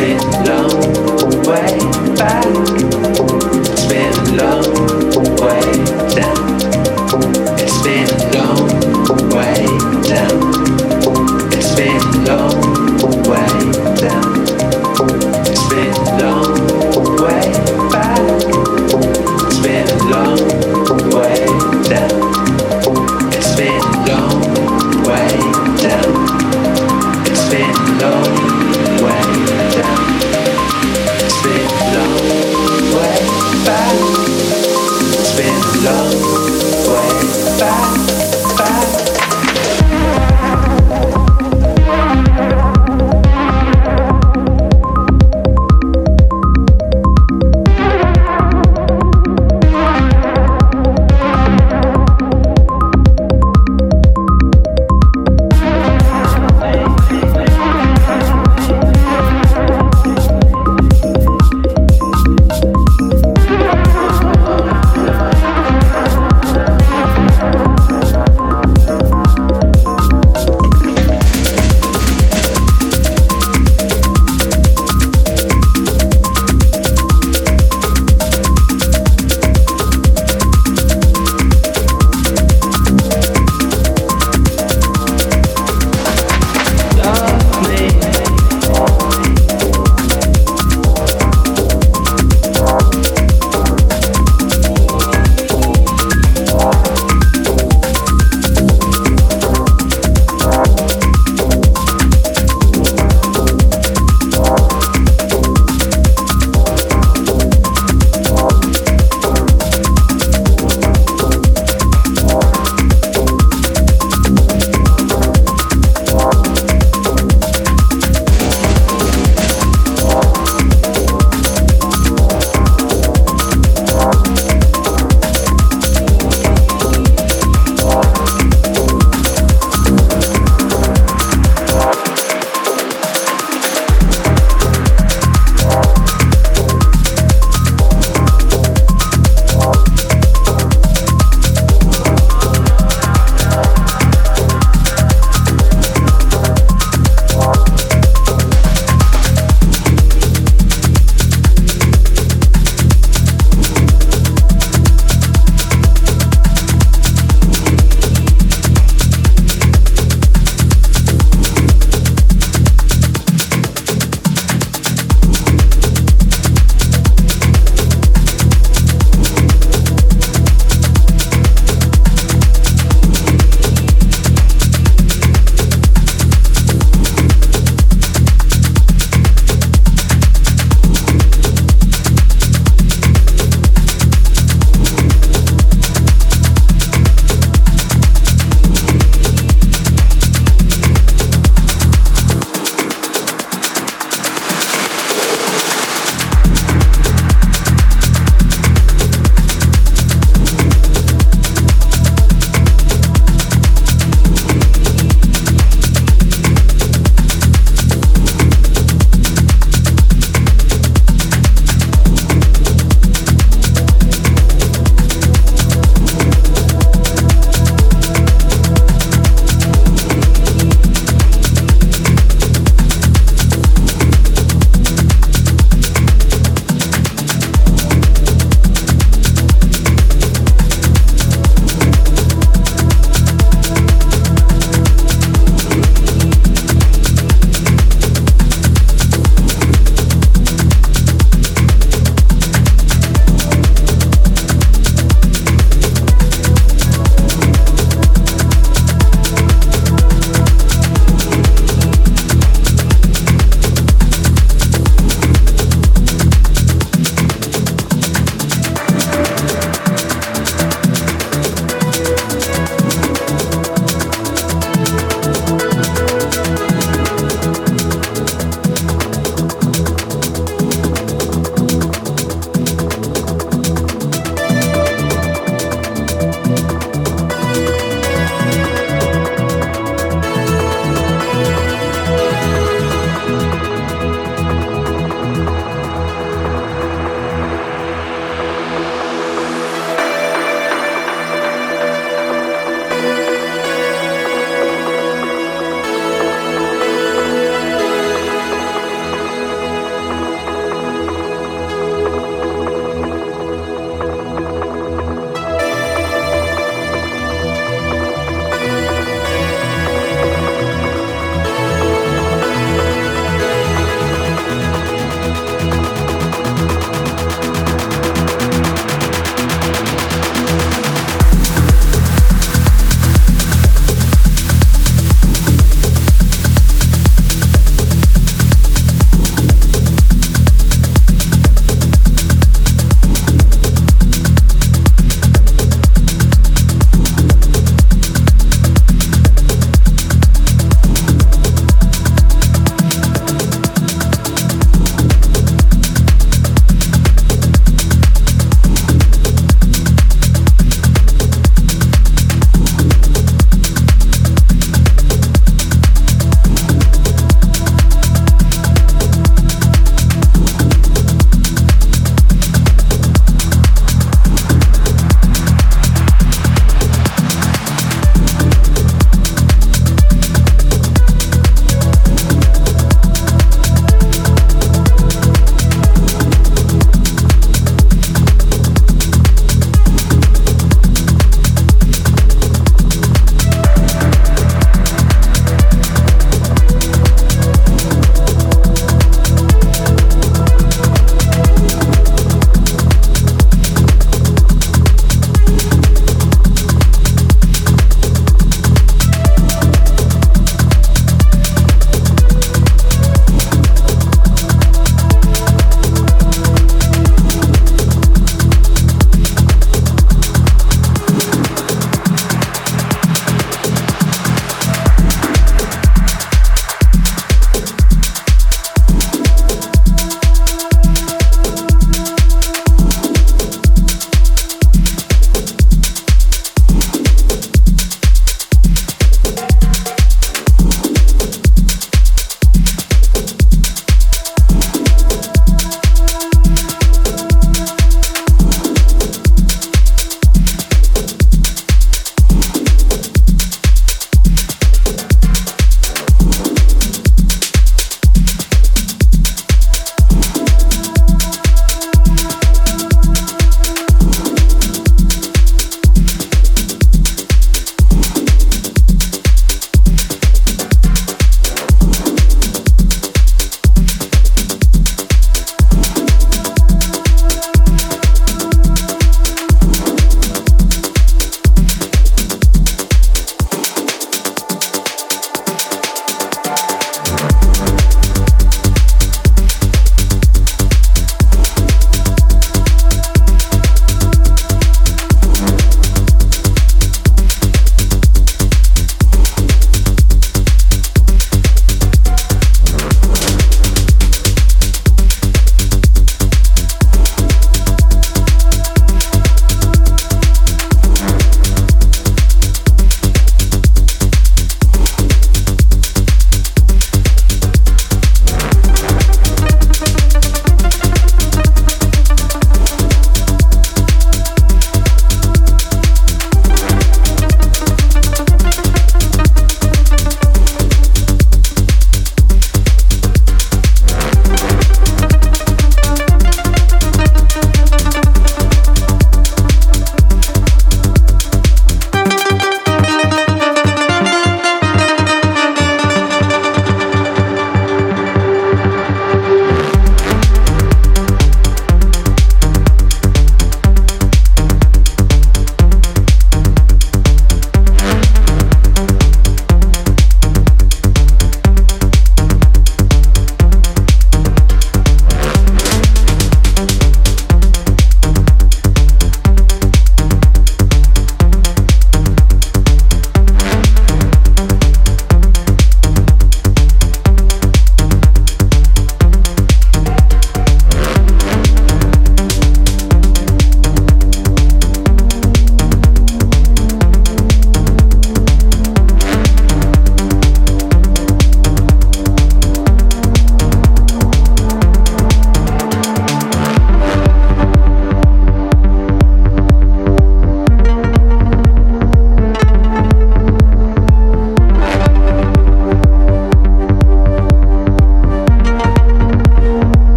It's been a long way back. It's been long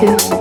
You.